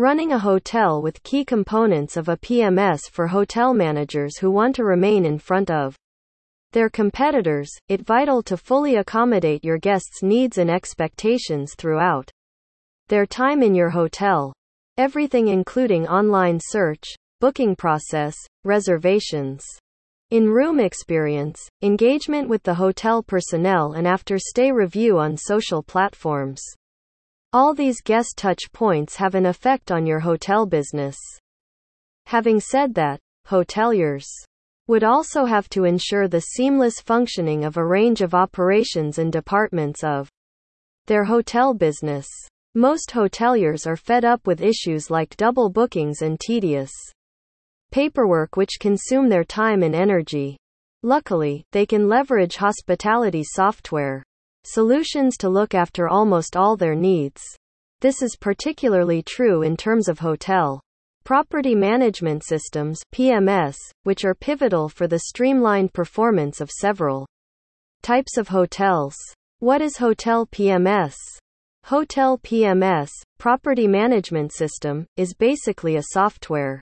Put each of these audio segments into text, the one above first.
Running a hotel with key components of a PMS for hotel managers who want to remain in front of their competitors, it vital to fully accommodate your guests' needs and expectations throughout their time in your hotel. Everything including online search, booking process, reservations, in-room experience, engagement with the hotel personnel and after-stay review on social platforms. All these guest touch points have an effect on your hotel business. Having said that, hoteliers would also have to ensure the seamless functioning of a range of operations and departments of their hotel business. Most hoteliers are fed up with issues like double bookings and tedious paperwork which consume their time and energy. Luckily, they can leverage hospitality software solutions to look after almost all their needs. This is particularly true in terms of hotel Property Management Systems PMS, which are pivotal for the streamlined performance of several types of hotels. What is Hotel PMS? Hotel PMS, Property Management System, is basically a software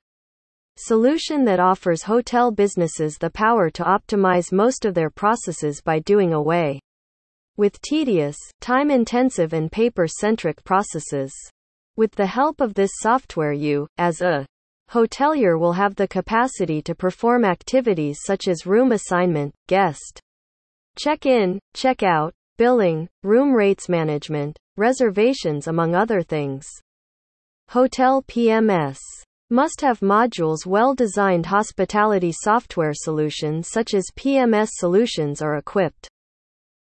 solution that offers hotel businesses the power to optimize most of their processes by doing away with tedious, time intensive, and paper centric processes. With the help of this software you, as a hotelier will have the capacity to perform activities such as room assignment, guest check-in, check-out, billing, room rates management, reservations among other things. Hotel PMS must have modules well-designed hospitality software solutions such as PMS solutions are equipped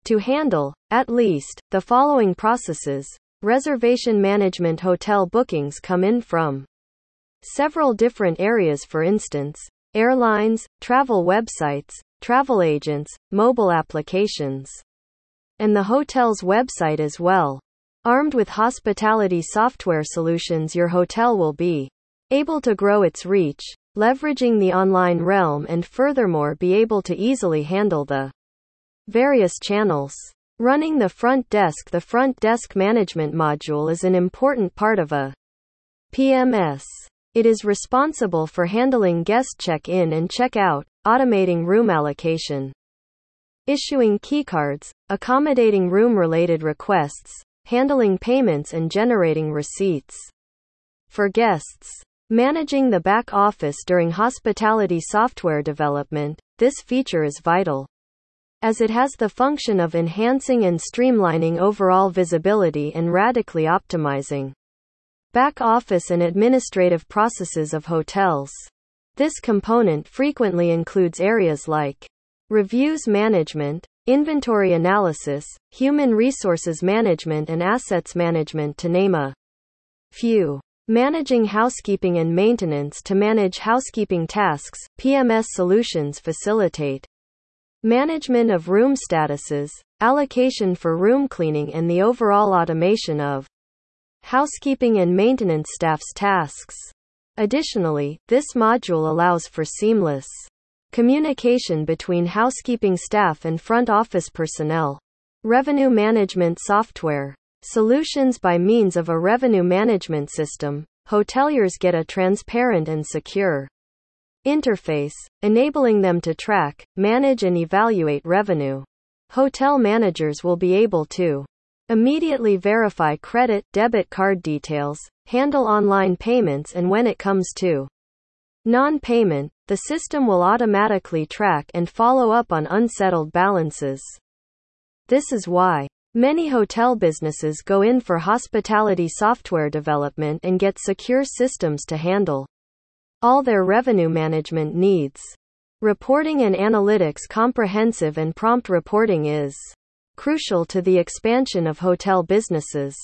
to handle, at least, the following processes, Reservation management hotel bookings come in from several different areas, for instance, airlines, travel websites, travel agents, mobile applications, and the hotel's website as well. Armed with hospitality software solutions, your hotel will be able to grow its reach, leveraging the online realm, and furthermore be able to easily handle the various channels Running the front desk The front desk management module is an important part of a PMS. It is responsible for handling guest check-in and check-out, automating room allocation, issuing keycards, accommodating room-related requests, handling payments and generating receipts for guests. Managing the back office during hospitality software development, this feature is vital as it has the function of enhancing and streamlining overall visibility and radically optimizing back office and administrative processes of hotels. This component frequently includes areas like reviews management, inventory analysis, human resources management, and assets management, to name a few. Managing housekeeping and maintenance to manage housekeeping tasks, PMS solutions facilitate management of room statuses, allocation for room cleaning and the overall automation of housekeeping and maintenance staff's tasks. Additionally, this module allows for seamless communication between housekeeping staff and front office personnel. Revenue management software solutions by means of a revenue management system, hoteliers get a transparent and secure interface, enabling them to track, manage, and evaluate revenue. Hotel managers will be able to immediately verify credit, debit card details, handle online payments, and when it comes to non payment, the system will automatically track and follow up on unsettled balances. This is why many hotel businesses go in for hospitality software development and get secure systems to handle all their revenue management needs. Reporting and analytics comprehensive and prompt reporting is crucial to the expansion of hotel businesses.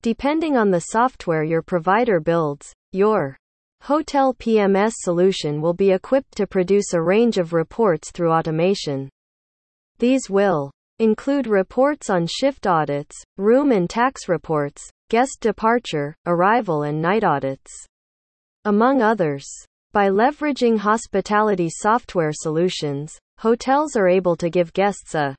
Depending on the software your provider builds, your hotel PMS solution will be equipped to produce a range of reports through automation. These will include reports on shift audits, room and tax reports, guest departure, arrival, and night audits among others. By leveraging hospitality software solutions, hotels are able to give guests a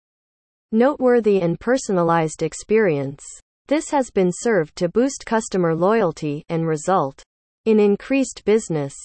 noteworthy and personalized experience. This has been served to boost customer loyalty and result in increased business.